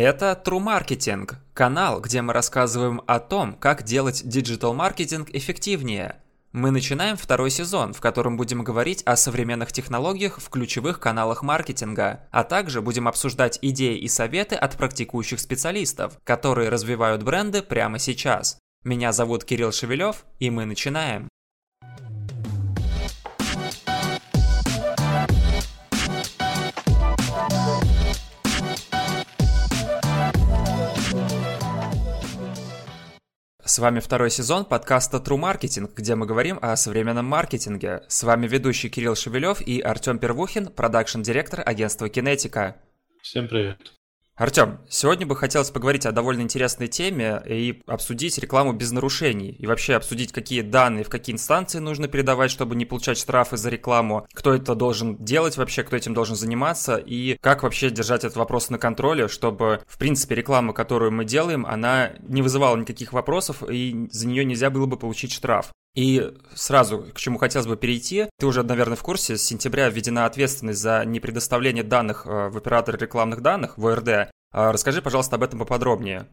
Это True Marketing, канал, где мы рассказываем о том, как делать диджитал-маркетинг эффективнее. Мы начинаем второй сезон, в котором будем говорить о современных технологиях в ключевых каналах маркетинга, а также будем обсуждать идеи и советы от практикующих специалистов, которые развивают бренды прямо сейчас. Меня зовут Кирилл Шевелев, и мы начинаем. С вами второй сезон подкаста True Marketing, где мы говорим о современном маркетинге. С вами ведущий Кирилл Шевелев и Артем Первухин, продакшн-директор агентства Кинетика. Всем привет. Артем, сегодня бы хотелось поговорить о довольно интересной теме и обсудить рекламу без нарушений. И вообще обсудить, какие данные, в какие инстанции нужно передавать, чтобы не получать штрафы за рекламу, кто это должен делать вообще, кто этим должен заниматься, и как вообще держать этот вопрос на контроле, чтобы, в принципе, реклама, которую мы делаем, она не вызывала никаких вопросов, и за нее нельзя было бы получить штраф. И сразу, к чему хотелось бы перейти, ты уже, наверное, в курсе, с сентября введена ответственность за непредоставление данных э, в оператор рекламных данных, в ОРД. А расскажи, пожалуйста, об этом поподробнее.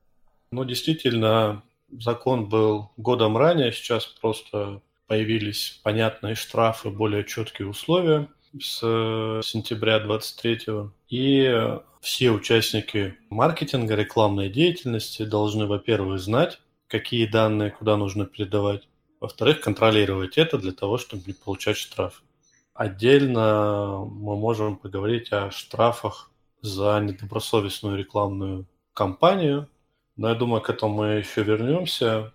Ну, действительно, закон был годом ранее, сейчас просто появились понятные штрафы, более четкие условия с сентября 23 И все участники маркетинга, рекламной деятельности должны, во-первых, знать, какие данные куда нужно передавать, во-вторых, контролировать это для того, чтобы не получать штраф. Отдельно мы можем поговорить о штрафах за недобросовестную рекламную кампанию. Но я думаю, к этому мы еще вернемся.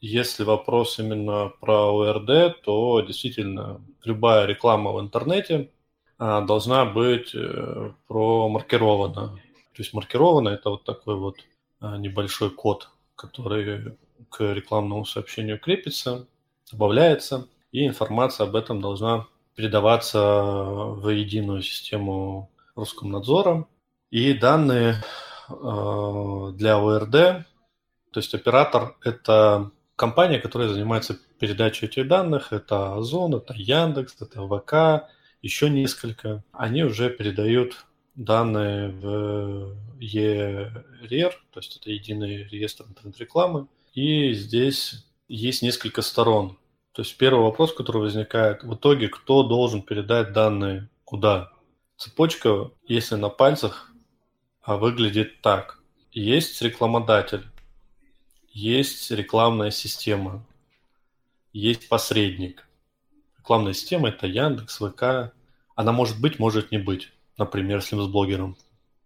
Если вопрос именно про ОРД, то действительно любая реклама в интернете а, должна быть э, промаркирована. То есть маркирована – это вот такой вот а, небольшой код, который к рекламному сообщению крепится, добавляется, и информация об этом должна передаваться в единую систему Роскомнадзора. И данные э, для ОРД, то есть оператор – это компания, которая занимается передачей этих данных. Это Озон, это Яндекс, это ВК, еще несколько. Они уже передают данные в ЕРР, то есть это единый реестр интернет-рекламы, и здесь есть несколько сторон. То есть первый вопрос, который возникает, в итоге кто должен передать данные куда? Цепочка, если на пальцах, а, выглядит так. Есть рекламодатель, есть рекламная система, есть посредник. Рекламная система – это Яндекс, ВК. Она может быть, может не быть. Например, если мы с блогером,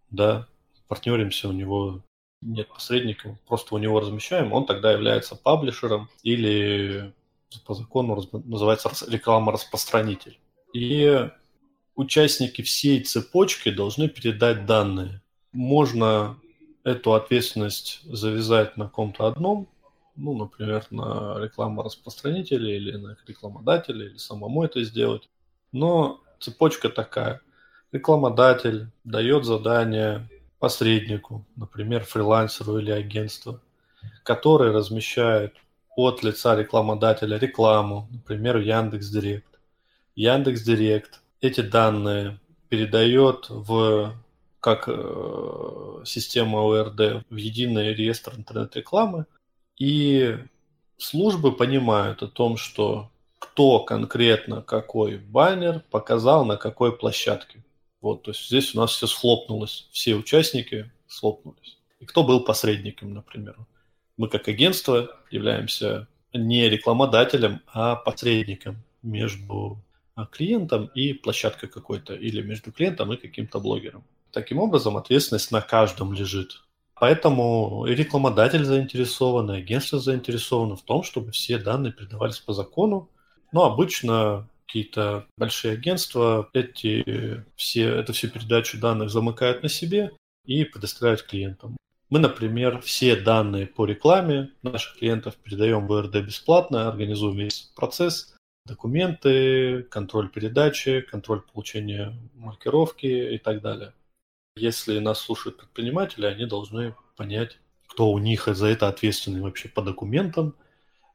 да, партнеримся, у него нет посредника, просто у него размещаем, он тогда является паблишером или по закону называется реклама-распространитель. И участники всей цепочки должны передать данные. Можно эту ответственность завязать на ком-то одном, ну, например, на рекламу-распространителя или на рекламодателя, или самому это сделать. Но цепочка такая. Рекламодатель дает задание посреднику, например, фрилансеру или агентству, который размещает от лица рекламодателя рекламу, например, в Яндекс.Директ. Яндекс.Директ эти данные передает в как э, система ОРД в единый реестр интернет-рекламы, и службы понимают о том, что кто конкретно какой баннер показал на какой площадке. Вот, то есть здесь у нас все схлопнулось, все участники схлопнулись. И кто был посредником, например? Мы как агентство являемся не рекламодателем, а посредником между а, клиентом и площадкой какой-то, или между клиентом и каким-то блогером. Таким образом, ответственность на каждом лежит. Поэтому и рекламодатель заинтересован, и агентство заинтересовано в том, чтобы все данные передавались по закону. Но обычно какие-то большие агентства эти все, эту всю передачу данных замыкают на себе и предоставляют клиентам. Мы, например, все данные по рекламе наших клиентов передаем в РД бесплатно, организуем весь процесс, документы, контроль передачи, контроль получения маркировки и так далее. Если нас слушают предприниматели, они должны понять, кто у них за это ответственный вообще по документам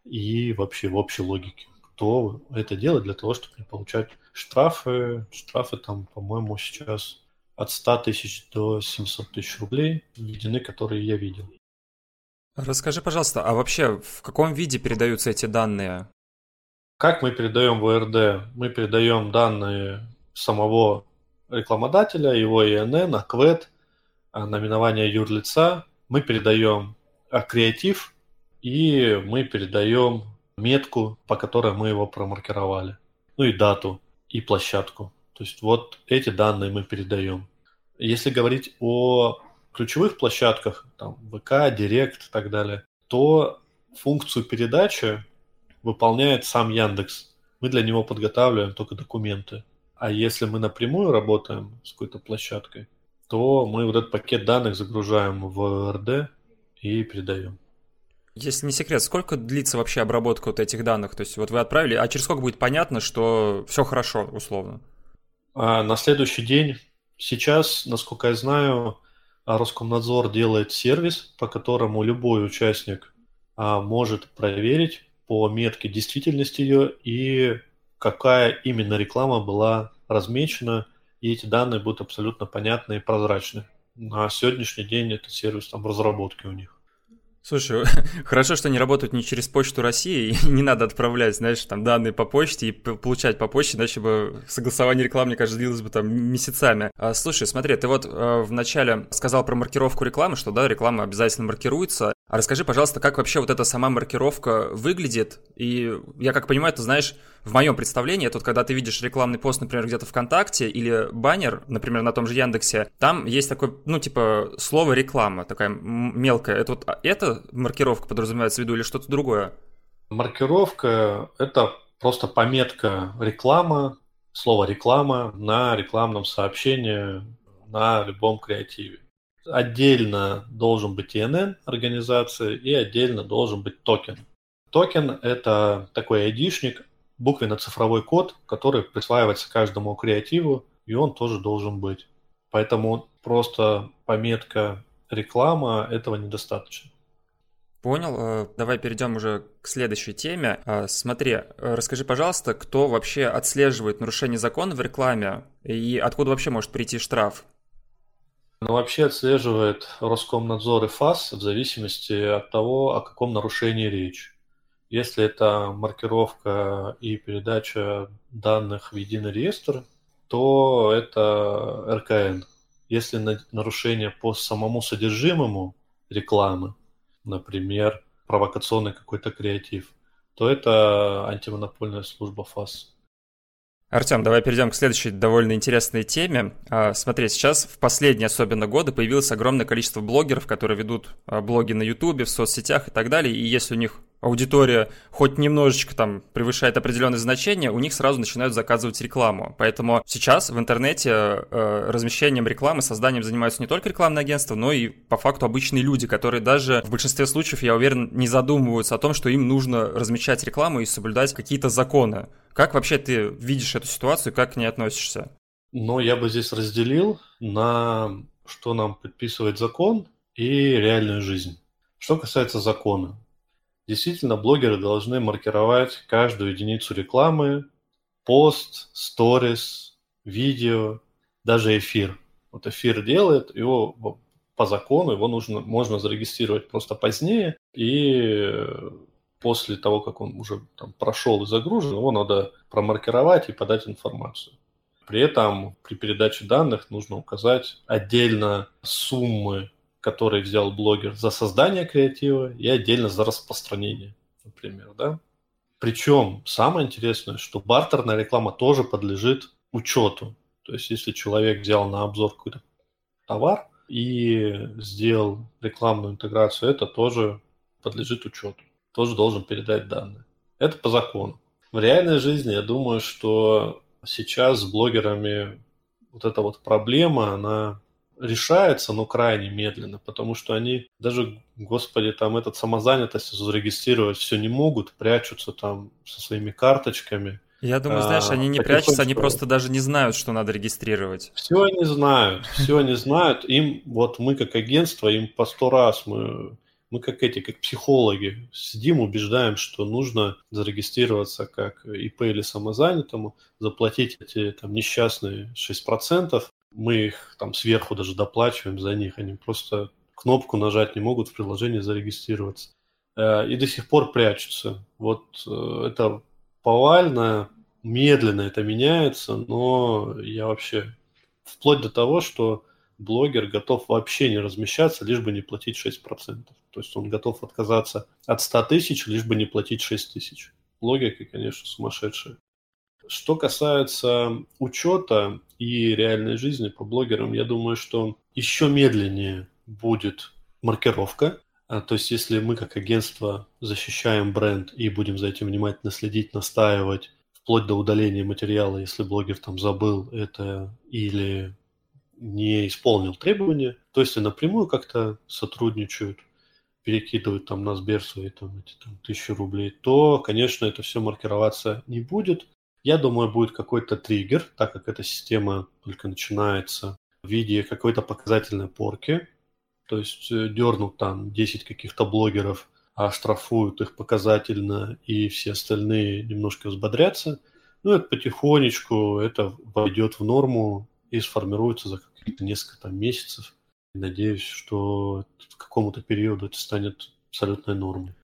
и вообще в общей логике кто это делает для того, чтобы не получать штрафы. Штрафы там, по-моему, сейчас от 100 тысяч до 700 тысяч рублей введены, которые я видел. Расскажи, пожалуйста, а вообще в каком виде передаются эти данные? Как мы передаем в ОРД? Мы передаем данные самого рекламодателя, его ИНН, АКВЭД, наименование юрлица. Мы передаем креатив и мы передаем метку, по которой мы его промаркировали. Ну и дату, и площадку. То есть вот эти данные мы передаем. Если говорить о ключевых площадках, там ВК, Директ и так далее, то функцию передачи выполняет сам Яндекс. Мы для него подготавливаем только документы. А если мы напрямую работаем с какой-то площадкой, то мы вот этот пакет данных загружаем в РД и передаем. Если не секрет, сколько длится вообще обработка вот этих данных? То есть вот вы отправили, а через сколько будет понятно, что все хорошо, условно? А на следующий день, сейчас, насколько я знаю, Роскомнадзор делает сервис, по которому любой участник а, может проверить по метке действительности ее и какая именно реклама была размечена, и эти данные будут абсолютно понятны и прозрачны. На сегодняшний день этот сервис там в разработке у них. Слушай, хорошо, что они работают не через почту России, и не надо отправлять, знаешь, там данные по почте и получать по почте, иначе бы согласование рекламы, мне кажется, длилось бы там месяцами. А, слушай, смотри, ты вот э, вначале сказал про маркировку рекламы, что да, реклама обязательно маркируется. А расскажи, пожалуйста, как вообще вот эта сама маркировка выглядит? И я как понимаю, ты знаешь, в моем представлении, тут когда ты видишь рекламный пост, например, где-то ВКонтакте или баннер, например, на том же Яндексе, там есть такое, ну, типа, слово реклама, такая мелкая. Это вот а, маркировка подразумевается в виду или что-то другое? Маркировка – это просто пометка реклама, слово реклама на рекламном сообщении на любом креативе отдельно должен быть ИНН организации и отдельно должен быть токен. Токен – это такой айдишник, буквенно-цифровой код, который присваивается каждому креативу, и он тоже должен быть. Поэтому просто пометка реклама этого недостаточно. Понял. Э, давай перейдем уже к следующей теме. Э, смотри, э, расскажи, пожалуйста, кто вообще отслеживает нарушение закона в рекламе и откуда вообще может прийти штраф? Но вообще отслеживает Роскомнадзор и ФАС в зависимости от того, о каком нарушении речь. Если это маркировка и передача данных в единый реестр, то это РКН. Если нарушение по самому содержимому рекламы, например, провокационный какой-то креатив, то это антимонопольная служба ФАС. Артем, давай перейдем к следующей довольно интересной теме. А, смотри, сейчас в последние особенно годы появилось огромное количество блогеров, которые ведут а, блоги на Ютубе, в соцсетях и так далее. И если у них аудитория хоть немножечко там превышает определенные значения, у них сразу начинают заказывать рекламу. Поэтому сейчас в интернете э, размещением рекламы, созданием занимаются не только рекламные агентства, но и по факту обычные люди, которые даже в большинстве случаев, я уверен, не задумываются о том, что им нужно размещать рекламу и соблюдать какие-то законы. Как вообще ты видишь эту ситуацию, как к ней относишься? Ну, я бы здесь разделил на что нам предписывает закон и реальную жизнь. Что касается закона, Действительно, блогеры должны маркировать каждую единицу рекламы, пост, сторис, видео, даже эфир. Вот эфир делает, его по закону его нужно, можно зарегистрировать просто позднее, и после того, как он уже там, прошел и загружен, его надо промаркировать и подать информацию. При этом при передаче данных нужно указать отдельно суммы который взял блогер за создание креатива и отдельно за распространение, например, да. Причем самое интересное, что бартерная реклама тоже подлежит учету. То есть, если человек взял на обзор какой-то товар и сделал рекламную интеграцию, это тоже подлежит учету. Тоже должен передать данные. Это по закону. В реальной жизни я думаю, что сейчас с блогерами вот эта вот проблема, она решается, но крайне медленно, потому что они даже, господи, там этот самозанятость зарегистрировать все не могут, прячутся там со своими карточками. Я думаю, знаешь, они не прячутся, они просто даже не знают, что надо регистрировать. Все они знают, все они знают. Им, вот мы как агентство, им по сто раз мы мы как эти, как психологи, сидим, убеждаем, что нужно зарегистрироваться как ИП или самозанятому, заплатить эти там несчастные 6%, Мы их там сверху даже доплачиваем за них, они просто кнопку нажать не могут в приложении зарегистрироваться. Э, и до сих пор прячутся. Вот э, это повально, медленно это меняется, но я вообще вплоть до того, что блогер готов вообще не размещаться, лишь бы не платить 6%. То есть он готов отказаться от 100 тысяч, лишь бы не платить 6 тысяч. Логика, конечно, сумасшедшая. Что касается учета и реальной жизни по блогерам, я думаю, что еще медленнее будет маркировка. А, то есть если мы как агентство защищаем бренд и будем за этим внимательно следить, настаивать, вплоть до удаления материала, если блогер там забыл это или не исполнил требования, то есть напрямую как-то сотрудничают, перекидывают там на Сбер свои там, эти там, тысячи рублей, то, конечно, это все маркироваться не будет. Я думаю, будет какой-то триггер, так как эта система только начинается в виде какой-то показательной порки. То есть э, дернут там 10 каких-то блогеров, а штрафуют их показательно, и все остальные немножко взбодрятся. Ну, это потихонечку, это войдет в норму и сформируется за какие-то несколько там, месяцев. Надеюсь, что к какому-то периоду это станет абсолютной нормой.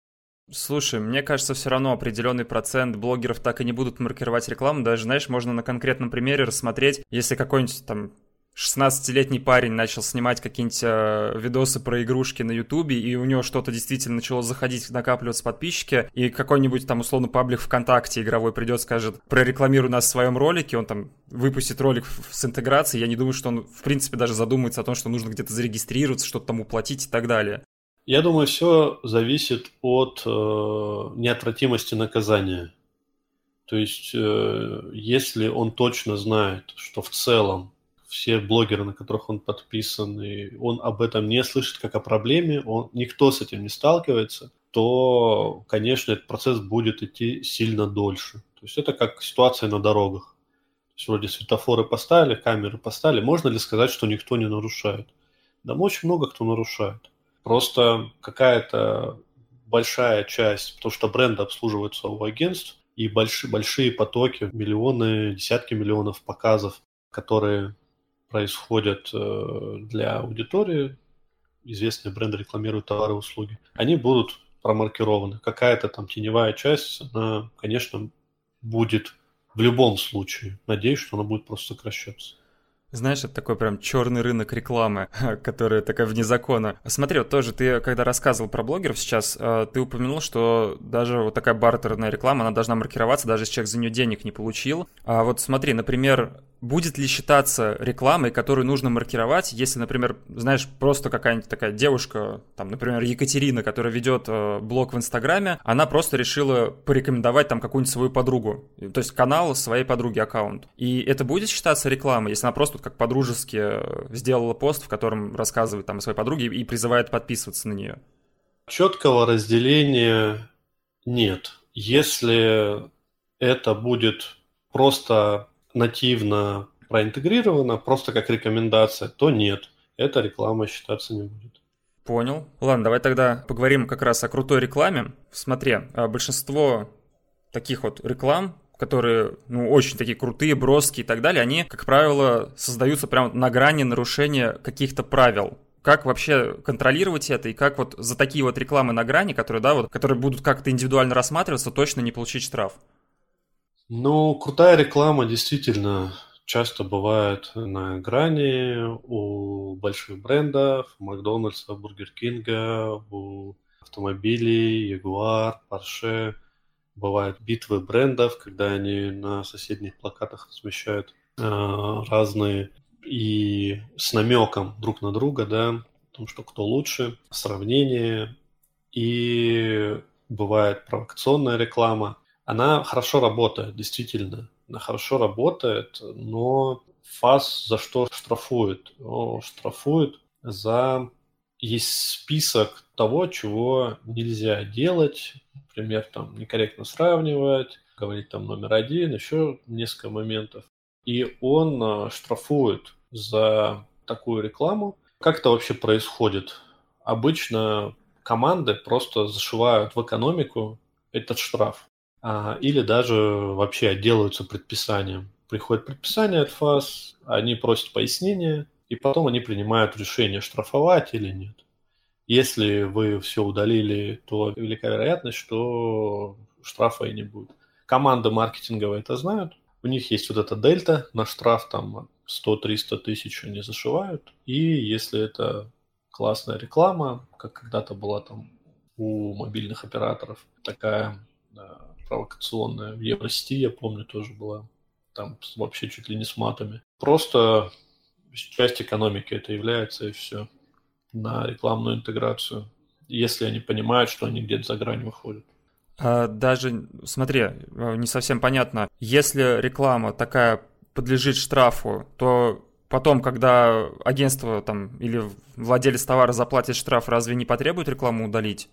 Слушай, мне кажется, все равно определенный процент блогеров так и не будут маркировать рекламу. Даже, знаешь, можно на конкретном примере рассмотреть, если какой-нибудь там 16-летний парень начал снимать какие-нибудь э, видосы про игрушки на Ютубе, и у него что-то действительно начало заходить, накапливаться подписчики, и какой-нибудь там условно паблик ВКонтакте игровой придет, скажет, прорекламируй нас в своем ролике, он там выпустит ролик с интеграцией, я не думаю, что он в принципе даже задумается о том, что нужно где-то зарегистрироваться, что-то там уплатить и так далее. Я думаю, все зависит от э, неотвратимости наказания. То есть, э, если он точно знает, что в целом все блогеры, на которых он подписан, и он об этом не слышит как о проблеме, он, никто с этим не сталкивается, то, конечно, этот процесс будет идти сильно дольше. То есть это как ситуация на дорогах. То есть вроде светофоры поставили, камеры поставили. Можно ли сказать, что никто не нарушает? Да очень много кто нарушает. Просто какая-то большая часть, потому что бренды обслуживаются у агентств, и большие, большие потоки, миллионы, десятки миллионов показов, которые происходят э, для аудитории, известные бренды рекламируют товары и услуги, они будут промаркированы. Какая-то там теневая часть, она, конечно, будет в любом случае. Надеюсь, что она будет просто сокращаться. Знаешь, это такой прям черный рынок рекламы, которая такая вне закона. Смотри, вот тоже ты, когда рассказывал про блогеров сейчас, э, ты упомянул, что даже вот такая бартерная реклама, она должна маркироваться, даже если человек за нее денег не получил. А вот смотри, например, будет ли считаться рекламой, которую нужно маркировать, если, например, знаешь, просто какая-нибудь такая девушка, там, например, Екатерина, которая ведет э, блог в Инстаграме, она просто решила порекомендовать там какую-нибудь свою подругу, то есть канал своей подруги, аккаунт. И это будет считаться рекламой, если она просто как подружески э, сделала пост, в котором рассказывает там о своей подруге и призывает подписываться на нее? Четкого разделения нет. Если это будет просто нативно проинтегрировано, просто как рекомендация, то нет, эта реклама считаться не будет. Понял. Ладно, давай тогда поговорим как раз о крутой рекламе. Смотри, а большинство таких вот реклам, которые, ну, очень такие крутые, броские и так далее, они, как правило, создаются прямо на грани нарушения каких-то правил. Как вообще контролировать это и как вот за такие вот рекламы на грани, которые, да, вот, которые будут как-то индивидуально рассматриваться, точно не получить штраф? Ну, крутая реклама действительно часто бывает на грани у больших брендов, у Макдональдса, Бургер Кинга, у автомобилей, Jaguar, Porsche. Бывают битвы брендов, когда они на соседних плакатах размещают э, разные и с намеком друг на друга, да, о том, что кто лучше, сравнение. И бывает провокационная реклама – она хорошо работает, действительно. Она хорошо работает, но ФАС за что штрафует? О, штрафует за... Есть список того, чего нельзя делать. Например, там некорректно сравнивать, говорить там номер один, еще несколько моментов. И он а, штрафует за такую рекламу. Как это вообще происходит? Обычно команды просто зашивают в экономику этот штраф. Или даже вообще отделываются предписанием. приходит предписание от ФАС, они просят пояснения, и потом они принимают решение, штрафовать или нет. Если вы все удалили, то велика вероятность, что штрафа и не будет. Команды маркетинговые это знают. У них есть вот эта дельта на штраф, там 100-300 тысяч они зашивают. И если это классная реклама, как когда-то была там у мобильных операторов, такая провокационная. В Евросети, я помню, тоже была. Там вообще чуть ли не с матами. Просто часть экономики это является, и все. На рекламную интеграцию. Если они понимают, что они где-то за грань выходят. А, даже, смотри, э, не совсем понятно. Если реклама такая подлежит штрафу, то потом, когда агентство там или владелец товара заплатит штраф, разве не потребует рекламу удалить?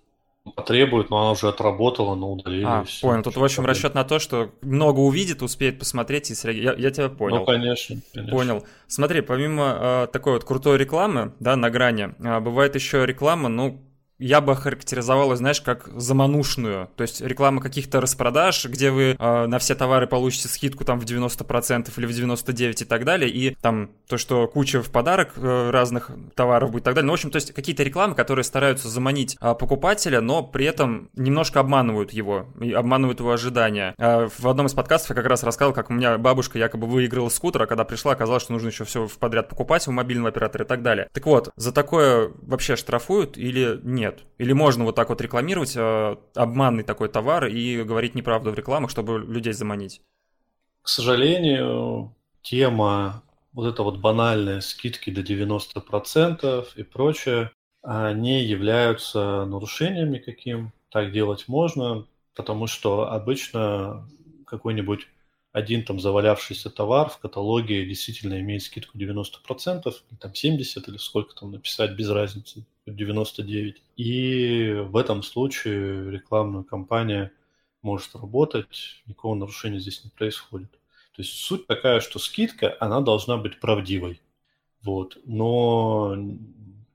Потребует, но она уже отработала, но удалили. А, все. понял. Тут, в общем, расчет на то, что много увидит, успеет посмотреть и среагировать. Я, я тебя понял. Ну, конечно, конечно. Понял. Смотри, помимо э, такой вот крутой рекламы, да, на грани, э, бывает еще реклама, ну, я бы охарактеризовал, знаешь, как заманушную. То есть реклама каких-то распродаж, где вы э, на все товары получите скидку там в 90% или в 99% и так далее. И там то, что куча в подарок э, разных товаров будет и так далее. Ну, в общем, то есть какие-то рекламы, которые стараются заманить э, покупателя, но при этом немножко обманывают его, и обманывают его ожидания. Э, в одном из подкастов я как раз рассказал, как у меня бабушка якобы выиграла скутер, а когда пришла, оказалось, что нужно еще все в подряд покупать у мобильного оператора и так далее. Так вот, за такое вообще штрафуют или нет? Нет? Или можно вот так вот рекламировать э, обманный такой товар и говорить неправду в рекламах, чтобы людей заманить? К сожалению, тема вот эта вот банальная скидки до 90% и прочее, они являются нарушением никаким. Так делать можно, потому что обычно какой-нибудь один там завалявшийся товар в каталоге действительно имеет скидку 90%, или там 70, или сколько там написать, без разницы, 99. И в этом случае рекламная кампания может работать, никакого нарушения здесь не происходит. То есть суть такая, что скидка, она должна быть правдивой. Вот. Но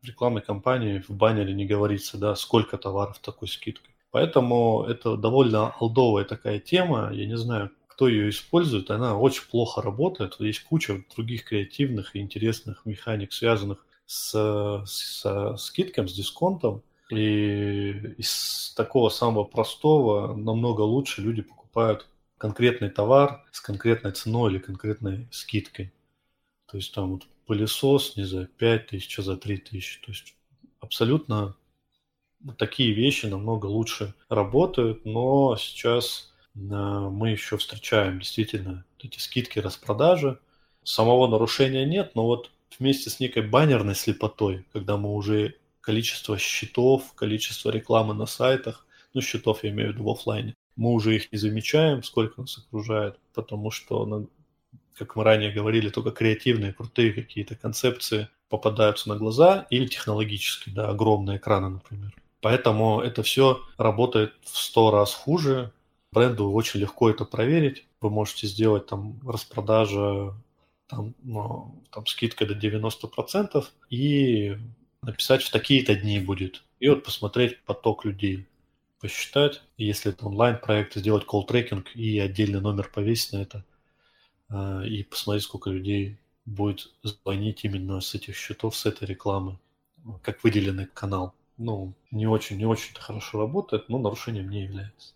в рекламной кампании в баннере не говорится, да, сколько товаров такой скидкой. Поэтому это довольно олдовая такая тема. Я не знаю, кто ее использует, она очень плохо работает. Есть куча других креативных и интересных механик, связанных с, с скидком, с дисконтом. И из такого самого простого намного лучше люди покупают конкретный товар с конкретной ценой или конкретной скидкой. То есть там вот пылесос не за 5 тысяч, а за 3 тысячи. То есть абсолютно такие вещи намного лучше работают, но сейчас мы еще встречаем действительно эти скидки, распродажи. Самого нарушения нет, но вот вместе с некой баннерной слепотой, когда мы уже количество счетов, количество рекламы на сайтах, ну, счетов я имею в виду в офлайне, мы уже их не замечаем, сколько нас окружает, потому что, ну, как мы ранее говорили, только креативные, крутые какие-то концепции попадаются на глаза или технологически, да, огромные экраны, например. Поэтому это все работает в сто раз хуже, бренду очень легко это проверить. Вы можете сделать там распродажа, там, ну, там скидка до 90% и написать в такие-то дни будет. И вот посмотреть поток людей, посчитать. Если это онлайн-проект, сделать колл-трекинг и отдельный номер повесить на это. А, и посмотреть, сколько людей будет звонить именно с этих счетов, с этой рекламы, как выделенный канал. Ну, не очень, не очень-то хорошо работает, но нарушением не является.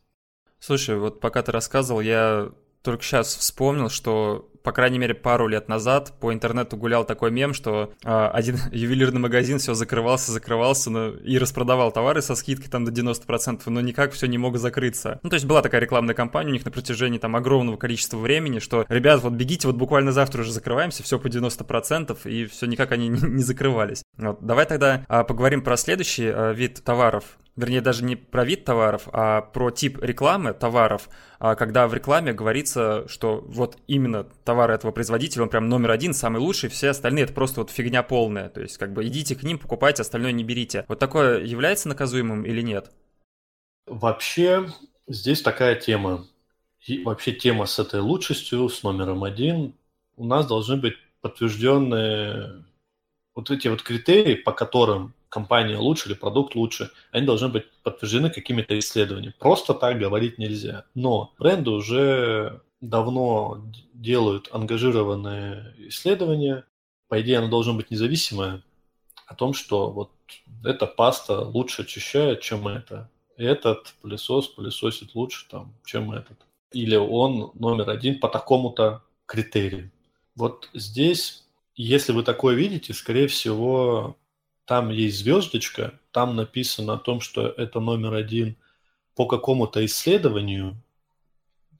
Слушай, вот пока ты рассказывал, я только сейчас вспомнил, что, по крайней мере, пару лет назад по интернету гулял такой мем, что э, один ювелирный магазин все закрывался, закрывался но, и распродавал товары со скидкой там до 90%, но никак все не мог закрыться. Ну, то есть была такая рекламная кампания у них на протяжении там огромного количества времени, что, ребят, вот бегите, вот буквально завтра уже закрываемся, все по 90%, и все никак они не, не закрывались. Вот, давай тогда э, поговорим про следующий э, вид товаров вернее, даже не про вид товаров, а про тип рекламы товаров, а когда в рекламе говорится, что вот именно товар этого производителя, он прям номер один, самый лучший, все остальные это просто вот фигня полная, то есть как бы идите к ним, покупайте, остальное не берите. Вот такое является наказуемым или нет? Вообще, здесь такая тема. И вообще тема с этой лучшестью, с номером один, у нас должны быть подтвержденные вот эти вот критерии, по которым компания лучше или продукт лучше, они должны быть подтверждены какими-то исследованиями. Просто так говорить нельзя. Но бренды уже давно делают ангажированные исследования. По идее, оно должно быть независимое о том, что вот эта паста лучше очищает, чем это. Этот пылесос пылесосит лучше, там, чем этот. Или он номер один по такому-то критерию. Вот здесь, если вы такое видите, скорее всего, там есть звездочка, там написано о том, что это номер один по какому-то исследованию,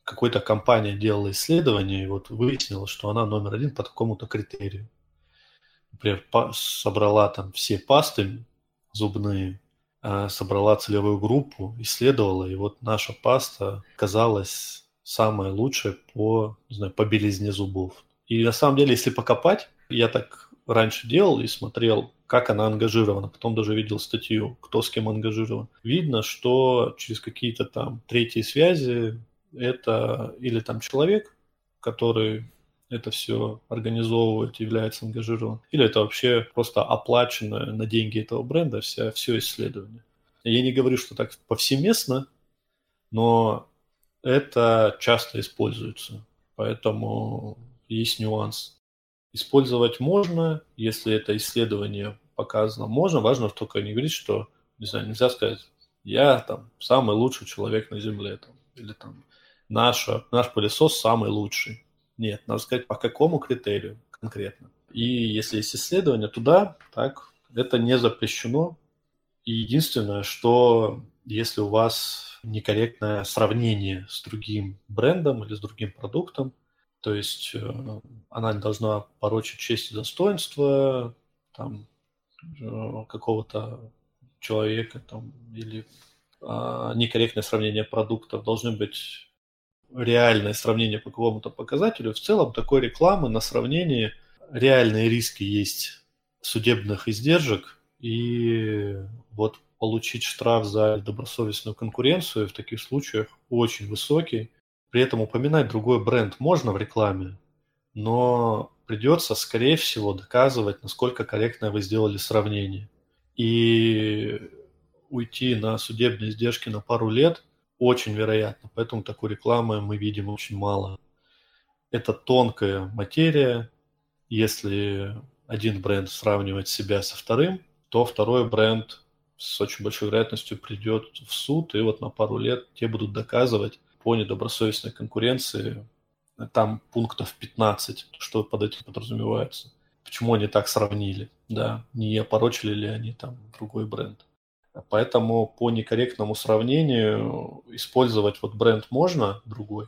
какой-то компания делала исследование, и вот выяснила, что она номер один по такому-то критерию. Например, собрала там все пасты зубные, а, собрала целевую группу, исследовала, и вот наша паста казалась самая лучшая по, не знаю, по белизне зубов. И на самом деле, если покопать, я так раньше делал и смотрел, как она ангажирована. Потом даже видел статью, кто с кем ангажирован. Видно, что через какие-то там третьи связи это или там человек, который это все организовывает, является ангажирован, или это вообще просто оплаченное на деньги этого бренда вся, все исследование. Я не говорю, что так повсеместно, но это часто используется, поэтому есть нюанс. Использовать можно, если это исследование показано, можно. Важно только не говорить, что, не знаю, нельзя сказать, я там самый лучший человек на Земле, там, или там наша, наш пылесос самый лучший. Нет, надо сказать, по какому критерию конкретно. И если есть исследование, туда, так, это не запрещено. И единственное, что если у вас некорректное сравнение с другим брендом или с другим продуктом, то есть э, она должна порочить честь и достоинство там, э, какого-то человека там, или а, некорректное сравнение продуктов, должны быть реальное сравнение по какому-то показателю. В целом такой рекламы на сравнении реальные риски есть судебных издержек, и вот получить штраф за добросовестную конкуренцию в таких случаях очень высокий. При этом упоминать другой бренд можно в рекламе, но придется, скорее всего, доказывать, насколько корректно вы сделали сравнение. И уйти на судебные издержки на пару лет – очень вероятно, поэтому такой рекламы мы видим очень мало. Это тонкая материя. Если один бренд сравнивает себя со вторым, то второй бренд с очень большой вероятностью придет в суд, и вот на пару лет те будут доказывать по недобросовестной конкуренции. Там пунктов 15, что под этим подразумевается. Почему они так сравнили, да, не опорочили ли они там другой бренд. Поэтому по некорректному сравнению использовать вот бренд можно другой,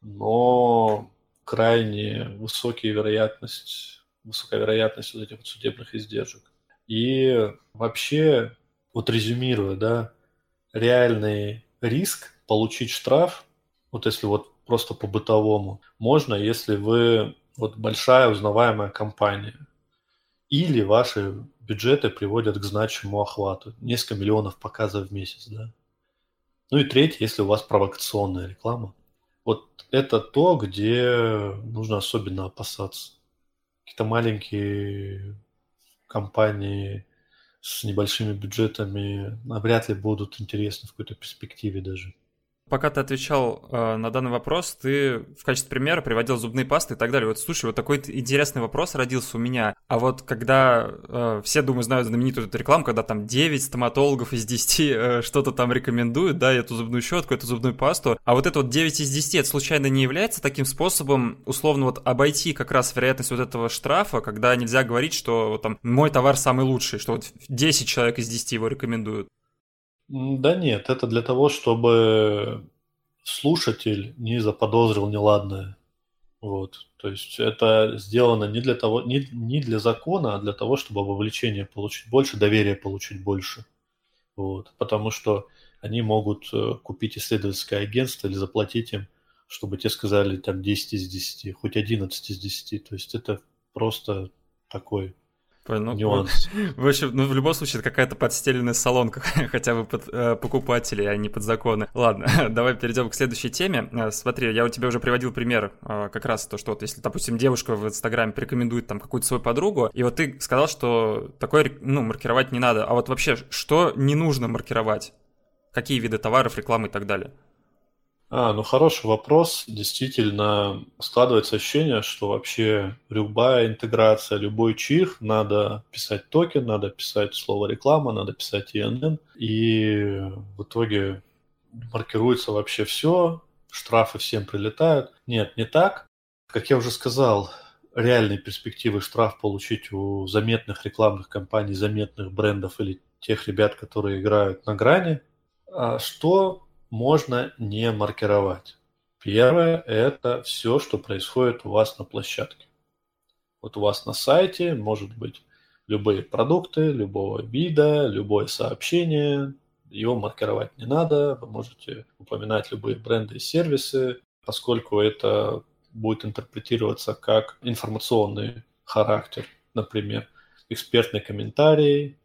но крайне высокая вероятность, высокая вероятность вот этих вот судебных издержек. И вообще, вот резюмируя, да, реальный риск получить штраф, вот если вот просто по бытовому, можно, если вы вот большая узнаваемая компания, или ваши бюджеты приводят к значимому охвату. Несколько миллионов показов в месяц, да. Ну и третье, если у вас провокационная реклама. Вот это то, где нужно особенно опасаться. Какие-то маленькие компании с небольшими бюджетами навряд ли будут интересны в какой-то перспективе даже. Пока ты отвечал э, на данный вопрос, ты в качестве примера приводил зубные пасты и так далее. Вот слушай, вот такой интересный вопрос родился у меня. А вот когда э, все, думаю, знают знаменитую эту рекламу, когда там 9 стоматологов из 10 э, что-то там рекомендуют, да, эту зубную щетку, эту зубную пасту, а вот это вот 9 из 10, это случайно не является таким способом, условно, вот обойти как раз вероятность вот этого штрафа, когда нельзя говорить, что вот, там мой товар самый лучший, что вот 10 человек из 10 его рекомендуют? Да нет, это для того, чтобы слушатель не заподозрил неладное. Вот. То есть это сделано не для того, не, не для закона, а для того, чтобы вовлечение получить больше, доверие получить больше. Вот. Потому что они могут э, купить исследовательское агентство или заплатить им, чтобы те сказали там 10 из 10, хоть 11 из 10. То есть это просто такой ну, Нюанс. В общем, ну, в любом случае, это какая-то подстеленная солонка, хотя бы под э, покупателей, а не под законы. Ладно, давай перейдем к следующей теме. Э, смотри, я у тебя уже приводил пример, э, как раз то, что вот если, допустим, девушка в Инстаграме порекомендует там какую-то свою подругу, и вот ты сказал, что такое, ну, маркировать не надо. А вот вообще, что не нужно маркировать? Какие виды товаров, рекламы и так далее? А, ну хороший вопрос. Действительно, складывается ощущение, что вообще любая интеграция, любой чих, надо писать токен, надо писать слово реклама, надо писать INN, и в итоге маркируется вообще все, штрафы всем прилетают. Нет, не так. Как я уже сказал, реальные перспективы штраф получить у заметных рекламных компаний, заметных брендов или тех ребят, которые играют на грани. А что можно не маркировать. Первое – это все, что происходит у вас на площадке. Вот у вас на сайте может быть любые продукты, любого вида, любое сообщение. Его маркировать не надо. Вы можете упоминать любые бренды и сервисы, поскольку это будет интерпретироваться как информационный характер. Например, экспертный комментарий,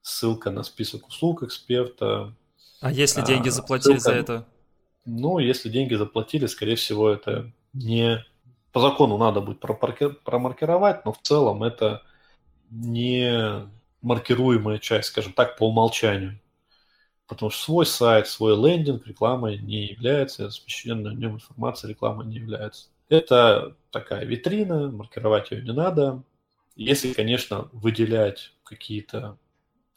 ссылка на список услуг эксперта, а если деньги а, заплатили ссылка, за это? Ну, если деньги заплатили, скорее всего, это не... По закону надо будет промаркировать, но в целом это не маркируемая часть, скажем так, по умолчанию. Потому что свой сайт, свой лендинг рекламой не является, размещенная в нем информация рекламой не является. Это такая витрина, маркировать ее не надо. Если, конечно, выделять какие-то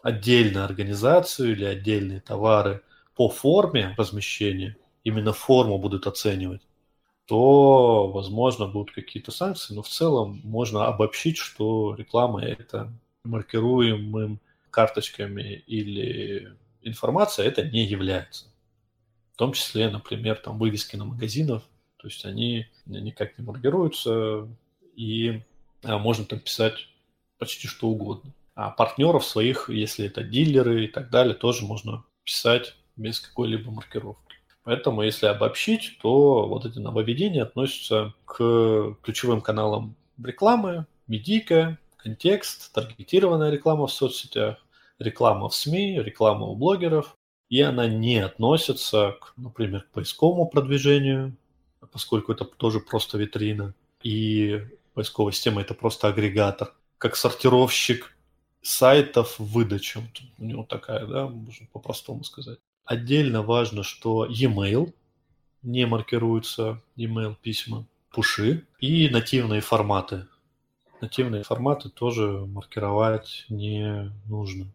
отдельную организацию или отдельные товары по форме размещения, именно форму будут оценивать, то, возможно, будут какие-то санкции, но в целом можно обобщить, что реклама – это маркируемым карточками или информация это не является. В том числе, например, там вывески на магазинах, то есть они никак не маркируются, и а, можно там писать почти что угодно. А партнеров своих, если это дилеры и так далее, тоже можно писать без какой-либо маркировки. Поэтому, если обобщить, то вот эти нововведения относятся к ключевым каналам рекламы, медийка, контекст, таргетированная реклама в соцсетях, реклама в СМИ, реклама у блогеров. И она не относится, к, например, к поисковому продвижению, поскольку это тоже просто витрина. И поисковая система – это просто агрегатор. Как сортировщик сайтов. Вот у него такая, да, можно по-простому сказать. Отдельно важно, что e-mail не маркируются, e-mail письма, пуши и нативные форматы. Нативные форматы тоже маркировать не нужно.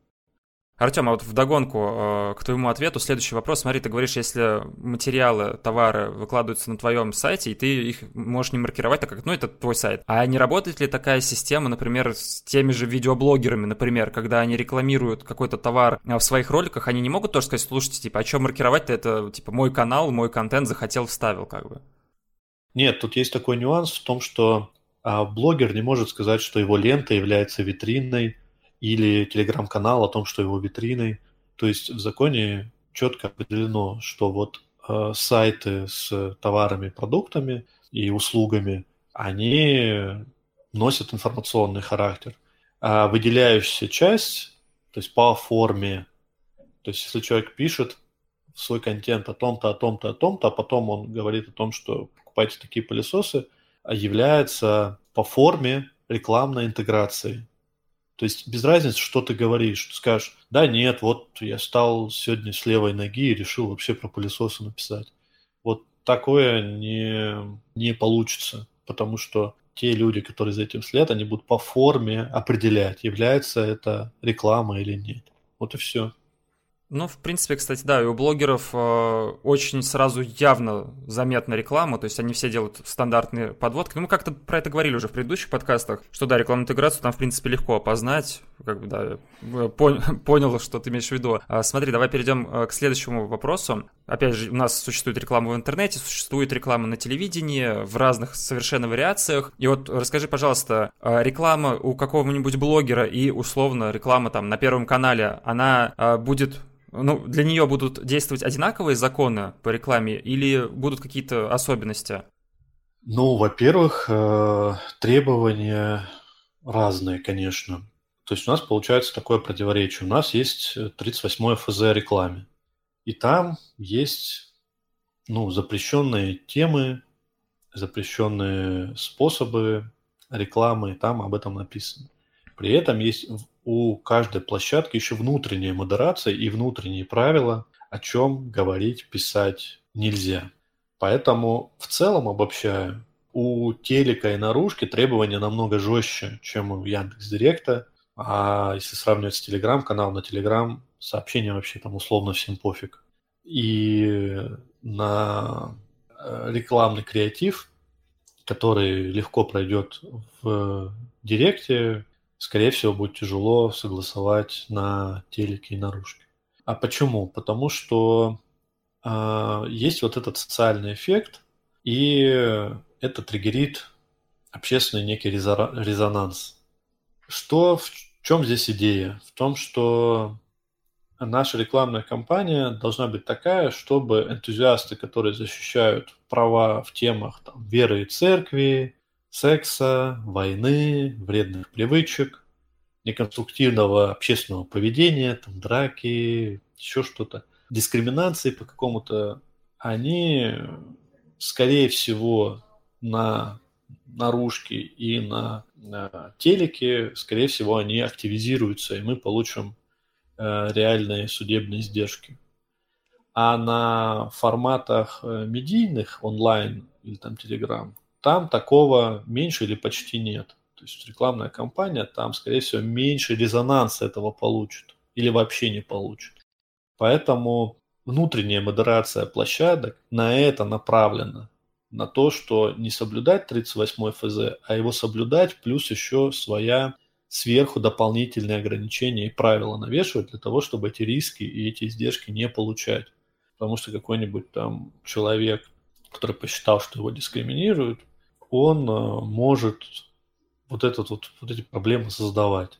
Артем, а вот вдогонку э, к твоему ответу следующий вопрос. Смотри, ты говоришь, если материалы, товары выкладываются на твоем сайте, и ты их можешь не маркировать, так как, ну, это твой сайт. А не работает ли такая система, например, с теми же видеоблогерами, например, когда они рекламируют какой-то товар в своих роликах, они не могут тоже сказать, слушайте, типа, а что маркировать-то? Это, типа, мой канал, мой контент захотел, вставил, как бы. Нет, тут есть такой нюанс в том, что а, блогер не может сказать, что его лента является витриной или телеграм-канал о том, что его витриной. То есть в законе четко определено, что вот э, сайты с товарами, продуктами и услугами, они носят информационный характер. А выделяющаяся часть, то есть по форме, то есть если человек пишет свой контент о том-то, о том-то, о том-то, а потом он говорит о том, что покупайте такие пылесосы, а является по форме рекламной интеграцией. То есть без разницы, что ты говоришь. Ты скажешь, да нет, вот я стал сегодня с левой ноги и решил вообще про пылесосы написать. Вот такое не, не получится, потому что те люди, которые за этим следят, они будут по форме определять, является это реклама или нет. Вот и все. Ну, в принципе, кстати, да, и у блогеров э, очень сразу явно заметна реклама, то есть они все делают стандартные подводки. Ну, мы как-то про это говорили уже в предыдущих подкастах, что да, рекламную интеграцию там, в принципе, легко опознать, как бы, да, пон- понял, что ты имеешь в виду. А, смотри, давай перейдем э, к следующему вопросу. Опять же, у нас существует реклама в интернете, существует реклама на телевидении в разных совершенно вариациях. И вот расскажи, пожалуйста, э, реклама у какого-нибудь блогера и, условно, реклама там на Первом канале, она э, будет ну, для нее будут действовать одинаковые законы по рекламе или будут какие-то особенности? Ну, во-первых, э, требования разные, конечно. То есть у нас получается такое противоречие. У нас есть 38 ФЗ о рекламе. И там есть ну, запрещенные темы, запрещенные способы рекламы, там об этом написано. При этом есть у каждой площадки еще внутренняя модерация и внутренние правила, о чем говорить, писать нельзя. Поэтому в целом, обобщая, у телека и наружки требования намного жестче, чем у Яндекс Директа. А если сравнивать с Телеграм, канал на Телеграм, сообщения вообще там условно всем пофиг. И на э, рекламный креатив, который легко пройдет в Директе, скорее всего, будет тяжело согласовать на телеке и наружке. А почему? Потому что э, есть вот этот социальный эффект, и это триггерит общественный некий резонанс. Что, в чем здесь идея? В том, что наша рекламная кампания должна быть такая, чтобы энтузиасты, которые защищают права в темах там, веры и церкви, секса, войны, вредных привычек, неконструктивного общественного поведения, там, драки, еще что-то, дискриминации по какому-то, они, скорее всего, на наружке и на, на телеке, скорее всего, они активизируются, и мы получим э, реальные судебные издержки. А на форматах э, медийных, онлайн или там Telegram, там такого меньше или почти нет. То есть рекламная кампания там, скорее всего, меньше резонанса этого получит или вообще не получит. Поэтому внутренняя модерация площадок на это направлена на то, что не соблюдать 38 ФЗ, а его соблюдать, плюс еще своя сверху дополнительные ограничения и правила навешивать для того, чтобы эти риски и эти издержки не получать. Потому что какой-нибудь там человек, который посчитал, что его дискриминируют, он э, может вот, этот вот, вот эти проблемы создавать.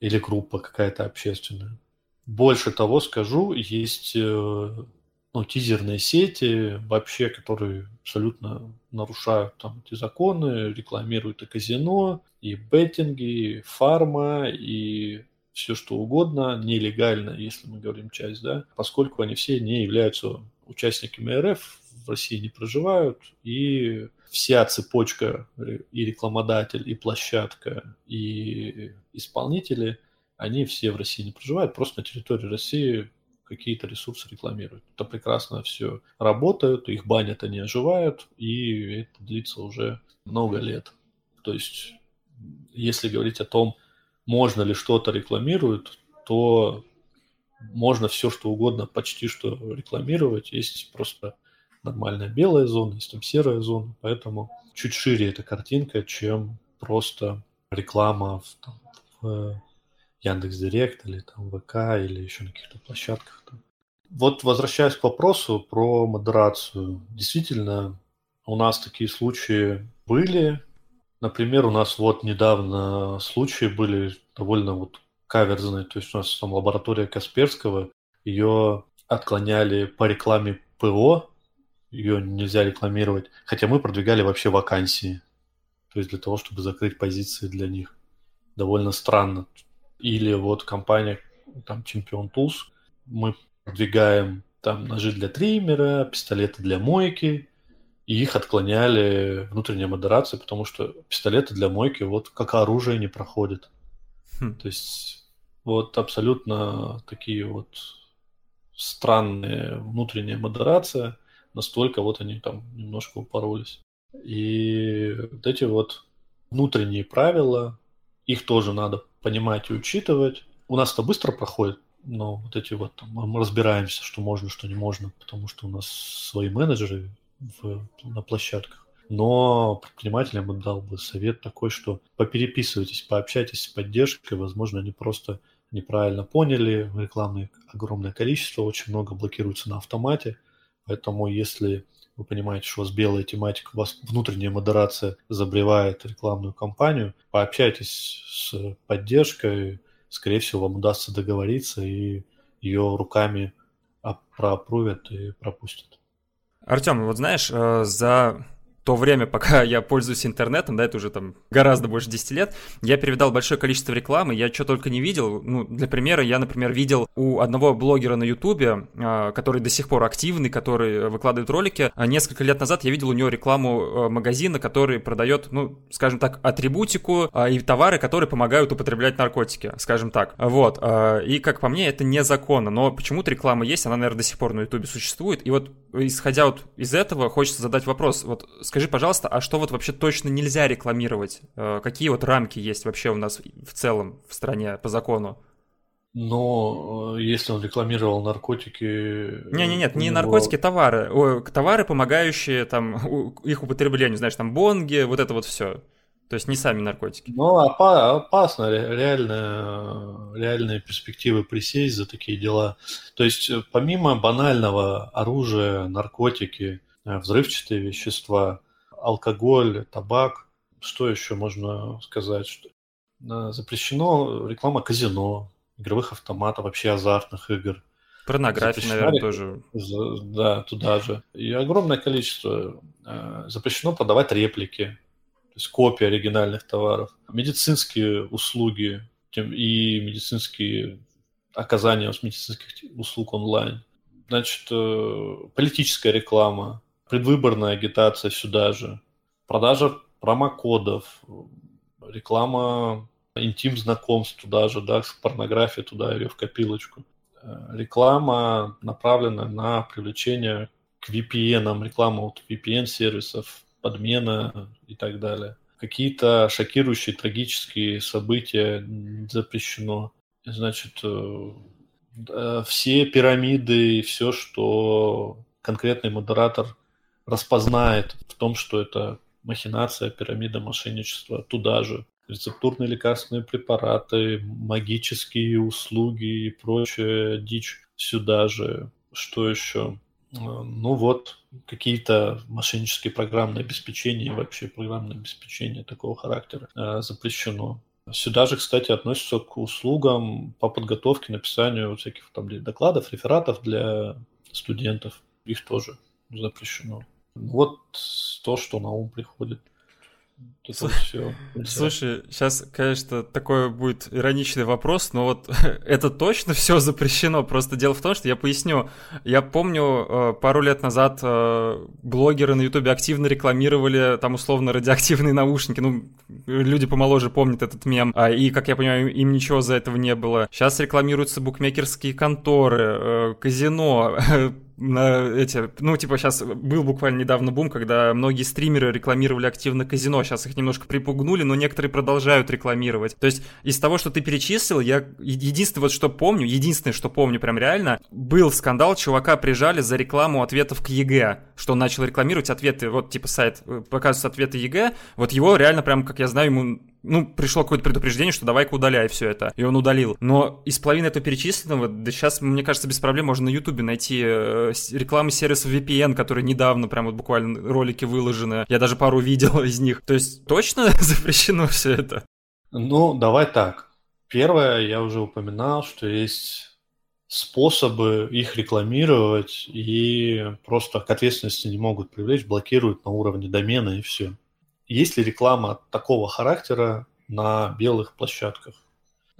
Или группа какая-то общественная. Больше того скажу, есть э, ну, тизерные сети вообще, которые абсолютно нарушают там эти законы, рекламируют и казино, и беттинги, и фарма, и все что угодно нелегально, если мы говорим часть, да, поскольку они все не являются участниками РФ, в России не проживают, и вся цепочка и рекламодатель, и площадка, и исполнители, они все в России не проживают, просто на территории России какие-то ресурсы рекламируют. Это прекрасно все работают, их банят, они оживают, и это длится уже много лет. То есть, если говорить о том, можно ли что-то рекламируют, то можно все что угодно почти что рекламировать. Есть просто нормальная белая зона, есть там серая зона, поэтому чуть шире эта картинка, чем просто реклама в, там, в Яндекс Директ или там ВК или еще на каких-то площадках. Там. Вот возвращаясь к вопросу про модерацию. Действительно, у нас такие случаи были. Например, у нас вот недавно случаи были довольно вот каверзные. То есть у нас там лаборатория Касперского, ее отклоняли по рекламе ПО, ее нельзя рекламировать, хотя мы продвигали вообще вакансии. То есть для того, чтобы закрыть позиции для них. Довольно странно. Или вот компания там Champion Tools, мы продвигаем там ножи для триммера, пистолеты для мойки, и их отклоняли внутренняя модерация, потому что пистолеты для мойки вот как оружие не проходят. Хм. То есть вот абсолютно такие вот странные внутренняя модерация, настолько вот они там немножко упоролись. И вот эти вот внутренние правила, их тоже надо понимать и учитывать. У нас это быстро проходит, но вот эти вот там, мы разбираемся, что можно, что не можно, потому что у нас свои менеджеры в, на площадках. Но предпринимателям я дал бы совет такой, что попереписывайтесь, пообщайтесь с поддержкой, возможно, они просто неправильно поняли, рекламное огромное количество, очень много блокируется на автомате, поэтому если вы понимаете, что у вас белая тематика, у вас внутренняя модерация забревает рекламную кампанию, пообщайтесь с поддержкой, скорее всего, вам удастся договориться, и ее руками проапрувят и пропустят. Артем, вот знаешь, э, за то время, пока я пользуюсь интернетом, да, это уже там гораздо больше 10 лет, я перевидал большое количество рекламы, я что только не видел. Ну, для примера, я, например, видел у одного блогера на Ютубе, а, который до сих пор активный, который выкладывает ролики. А несколько лет назад я видел у него рекламу а, магазина, который продает, ну, скажем так, атрибутику и товары, которые помогают употреблять наркотики, скажем так. Вот. И, как по мне, это незаконно. Но почему-то реклама есть, она, наверное, до сих пор на Ютубе существует. И вот, исходя вот из этого, хочется задать вопрос. Вот скажи, пожалуйста, а что вот вообще точно нельзя рекламировать? Какие вот рамки есть вообще у нас в целом в стране по закону? Но э, если он рекламировал наркотики... Не, не, нет, не него... наркотики, товары. О, товары, помогающие там их употреблению, знаешь, там бонги, вот это вот все. То есть не сами наркотики. Ну, опа- опасно, реально, реальные перспективы присесть за такие дела. То есть э, помимо банального оружия, наркотики, э, взрывчатые вещества, алкоголь, табак, что еще можно сказать? Что запрещено реклама казино, игровых автоматов, вообще азартных игр. Порнография, наверное, тоже. Да, туда же. И огромное количество. Э, запрещено продавать реплики, то есть копии оригинальных товаров. Медицинские услуги и медицинские оказания медицинских услуг онлайн. Значит, э, политическая реклама, предвыборная агитация сюда же, продажа промокодов, реклама интим знакомств туда же, да, порнография туда ее в копилочку. Э, реклама направлена на привлечение к VPN, реклама от VPN-сервисов, подмена и так далее. Какие-то шокирующие, трагические события запрещено. Значит, э, э, все пирамиды и все, что конкретный модератор распознает в том, что это махинация, пирамида мошенничества, туда же рецептурные лекарственные препараты, магические услуги и прочая дичь сюда же. Что еще? А, ну вот, какие-то мошеннические программные обеспечения и вообще программное обеспечение такого характера э, запрещено. Сюда же, кстати, относятся к услугам по подготовке, написанию всяких там докладов, рефератов для студентов. Их тоже запрещено. Вот то, что на ум приходит. Тут все. Слушай, сейчас, конечно, такой будет ироничный вопрос, но вот это точно все запрещено. Просто дело в том, что я поясню. Я помню, э, пару лет назад э, блогеры на Ютубе активно рекламировали там условно радиоактивные наушники. Ну, люди помоложе помнят этот мем. А, и, как я понимаю, им ничего за этого не было. Сейчас рекламируются букмекерские конторы, э, казино, на эти, ну, типа, сейчас был буквально недавно бум, когда многие стримеры рекламировали активно казино, сейчас их немножко припугнули, но некоторые продолжают рекламировать. То есть из того, что ты перечислил, я единственное, вот что помню, единственное, что помню прям реально, был скандал, чувака прижали за рекламу ответов к ЕГЭ, что он начал рекламировать ответы, вот, типа, сайт э, показывает ответы ЕГЭ, вот его реально прям, как я знаю, ему ну, пришло какое-то предупреждение, что давай-ка удаляй все это. И он удалил. Но из половины этого перечисленного, да сейчас, мне кажется, без проблем можно на Ютубе найти э, рекламы сервисов VPN, которые недавно прям вот буквально ролики выложены. Я даже пару видел из них. То есть точно запрещено все это? Ну, давай так. Первое, я уже упоминал, что есть способы их рекламировать и просто к ответственности не могут привлечь, блокируют на уровне домена и все. Есть ли реклама такого характера на белых площадках?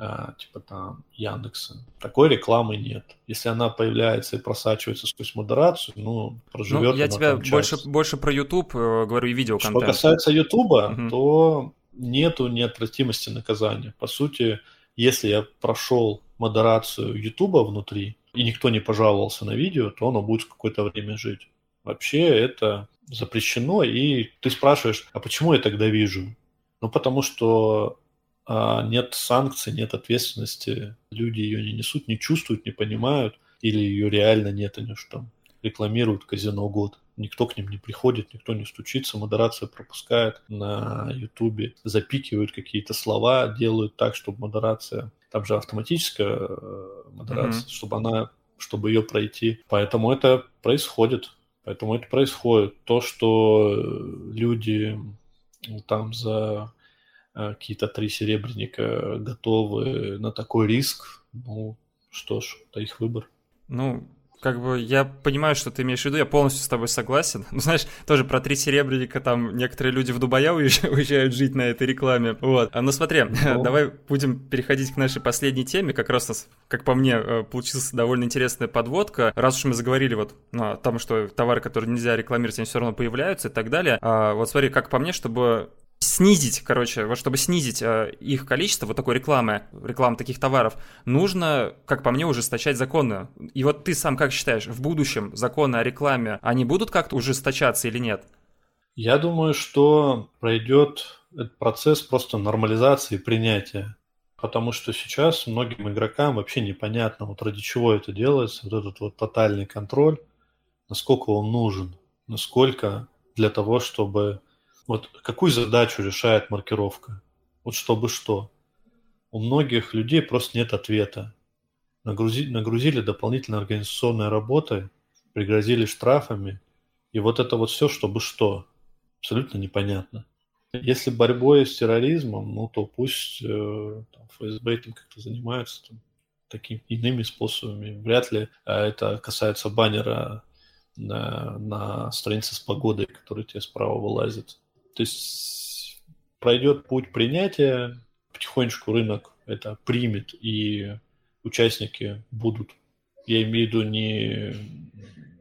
А, типа там Яндекса. Такой рекламы нет. Если она появляется и просачивается сквозь модерацию, ну, проживет ну, я тебя больше, больше про YouTube э, говорю и видео Что касается YouTube, угу. то нету неотвратимости наказания. По сути, если я прошел модерацию YouTube внутри, и никто не пожаловался на видео, то оно будет какое-то время жить. Вообще это запрещено, и ты спрашиваешь, а почему я тогда вижу? Ну, потому что а, нет санкций, нет ответственности, люди ее не несут, не чувствуют, не понимают, или ее реально нет, они что там рекламируют казино год. Никто к ним не приходит, никто не стучится, модерация пропускает на Ютубе, запикивают какие-то слова, делают так, чтобы модерация, там же автоматическая э, модерация, mm-hmm. чтобы она, чтобы ее пройти. Поэтому это происходит. Поэтому это происходит. То, что э, люди ну, там за э, какие-то три серебряника готовы на такой риск, ну что ж, это их выбор. Ну, как бы я понимаю, что ты имеешь в виду, я полностью с тобой согласен. Ну, знаешь, тоже про три серебряника там некоторые люди в Дубая уезжают, жить на этой рекламе. Вот. А, ну смотри, ну. давай будем переходить к нашей последней теме. Как раз у нас, как по мне, э, получилась довольно интересная подводка. Раз уж мы заговорили вот ну, о том, что товары, которые нельзя рекламировать, они все равно появляются и так далее. А, вот смотри, как по мне, чтобы снизить, короче, вот чтобы снизить э, их количество вот такой рекламы, рекламы таких товаров, нужно, как по мне, ужесточать законы. И вот ты сам как считаешь, в будущем законы о рекламе, они будут как-то ужесточаться или нет? Я думаю, что пройдет этот процесс просто нормализации принятия. Потому что сейчас многим игрокам вообще непонятно, вот ради чего это делается, вот этот вот тотальный контроль, насколько он нужен, насколько для того, чтобы вот какую задачу решает маркировка? Вот чтобы что? У многих людей просто нет ответа. Нагрузи, нагрузили дополнительной организационной работой, пригрозили штрафами, и вот это вот все, чтобы что? Абсолютно непонятно. Если борьбой с терроризмом, ну то пусть э, там, ФСБ этим как-то занимается там, такими иными способами. Вряд ли э, это касается баннера на, на странице с погодой, который тебе справа вылазит. То есть пройдет путь принятия, потихонечку рынок это примет, и участники будут, я имею в виду не,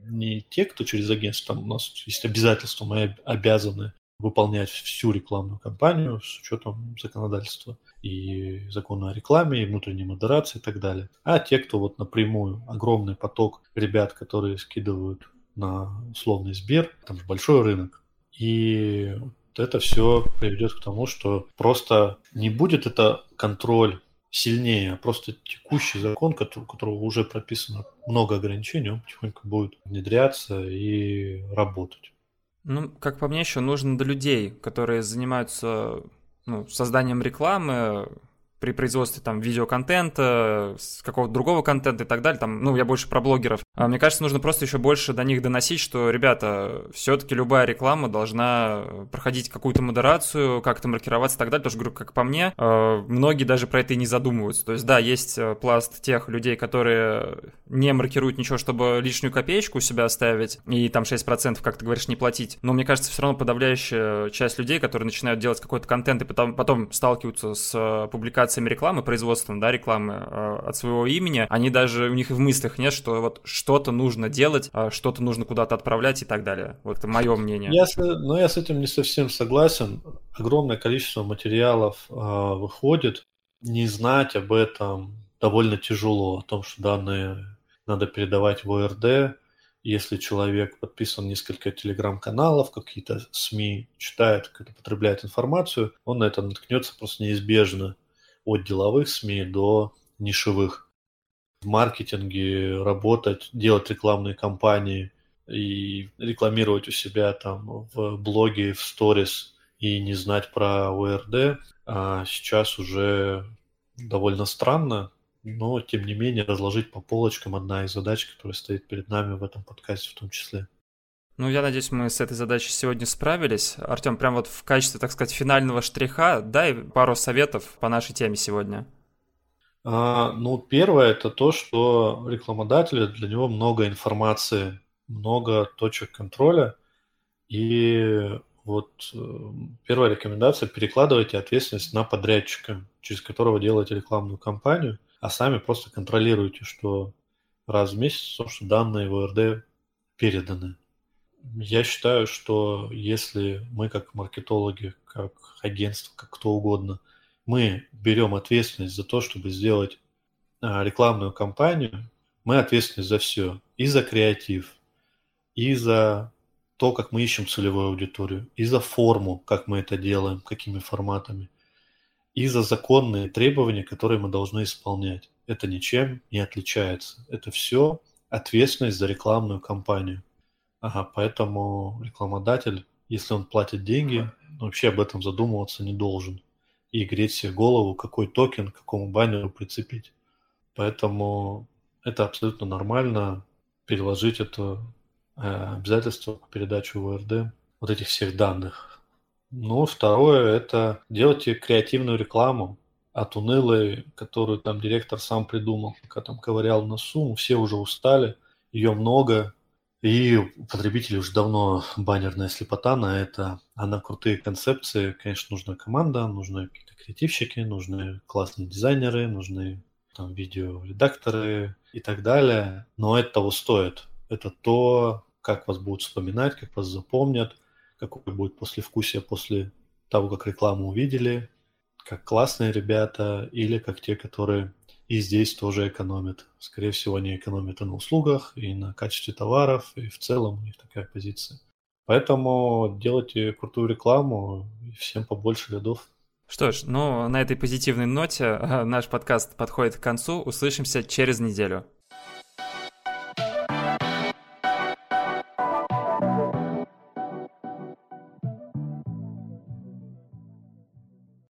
не те, кто через агентство, там у нас есть обязательства, мы обязаны выполнять всю рекламную кампанию с учетом законодательства и закона о рекламе, и внутренней модерации и так далее. А те, кто вот напрямую, огромный поток ребят, которые скидывают на условный Сбер, там же большой рынок, и это все приведет к тому, что просто не будет это контроль сильнее, а просто текущий закон, который, которого уже прописано много ограничений, он потихоньку будет внедряться и работать. Ну, как по мне, еще нужно до людей, которые занимаются ну, созданием рекламы, при производстве там видеоконтента, какого-то другого контента и так далее, там, ну, я больше про блогеров. А мне кажется, нужно просто еще больше до них доносить, что, ребята, все-таки любая реклама должна проходить какую-то модерацию, как-то маркироваться и так далее, потому что, говорю, как по мне, э, многие даже про это и не задумываются. То есть, да, есть э, пласт тех людей, которые не маркируют ничего, чтобы лишнюю копеечку у себя оставить, и там 6%, как ты говоришь, не платить. Но мне кажется, все равно подавляющая часть людей, которые начинают делать какой-то контент и потом, потом сталкиваются с э, публикацией публикациями рекламы, производством, да, рекламы э, от своего имени, они даже, у них и в мыслях нет, что вот что-то нужно делать, э, что-то нужно куда-то отправлять и так далее. Вот это мое мнение. Я, но я с этим не совсем согласен. Огромное количество материалов э, выходит. Не знать об этом довольно тяжело, о том, что данные надо передавать в ОРД, если человек подписан несколько телеграм-каналов, какие-то СМИ, читает, потребляет информацию, он на это наткнется просто неизбежно от деловых СМИ до нишевых. В маркетинге работать, делать рекламные кампании и рекламировать у себя там в блоге, в сторис и не знать про ОРД, а сейчас уже довольно странно, но тем не менее разложить по полочкам одна из задач, которая стоит перед нами в этом подкасте в том числе. Ну, я надеюсь, мы с этой задачей сегодня справились. Артем, прям вот в качестве, так сказать, финального штриха дай пару советов по нашей теме сегодня. А, ну, первое это то, что рекламодатель для него много информации, много точек контроля. И вот э, первая рекомендация – перекладывайте ответственность на подрядчика, через которого делаете рекламную кампанию, а сами просто контролируйте, что раз в месяц, что данные в ОРД переданы. Я считаю, что если мы как маркетологи, как агентство, как кто угодно, мы берем ответственность за то, чтобы сделать а, рекламную кампанию, мы ответственны за все. И за креатив, и за то, как мы ищем целевую аудиторию, и за форму, как мы это делаем, какими форматами, и за законные требования, которые мы должны исполнять. Это ничем не отличается. Это все ответственность за рекламную кампанию. Ага, поэтому рекламодатель, если он платит деньги, вообще об этом задумываться не должен. И греть себе голову, какой токен, к какому баннеру прицепить. Поэтому это абсолютно нормально переложить это э, обязательство по передаче в ОРД вот этих всех данных. Ну, второе, это делайте креативную рекламу от унылой, которую там директор сам придумал, пока там ковырял носу, все уже устали – ее много, и потребители уже давно баннерная слепота на это. А на крутые концепции, конечно, нужна команда, нужны какие-то креативщики, нужны классные дизайнеры, нужны там видеоредакторы и так далее. Но это того стоит. Это то, как вас будут вспоминать, как вас запомнят, какое будет послевкусие после того, как рекламу увидели, как классные ребята или как те, которые и здесь тоже экономят. Скорее всего, они экономят и на услугах, и на качестве товаров, и в целом у них такая позиция. Поэтому делайте крутую рекламу, и всем побольше рядов. Что ж, ну, на этой позитивной ноте наш подкаст подходит к концу. Услышимся через неделю.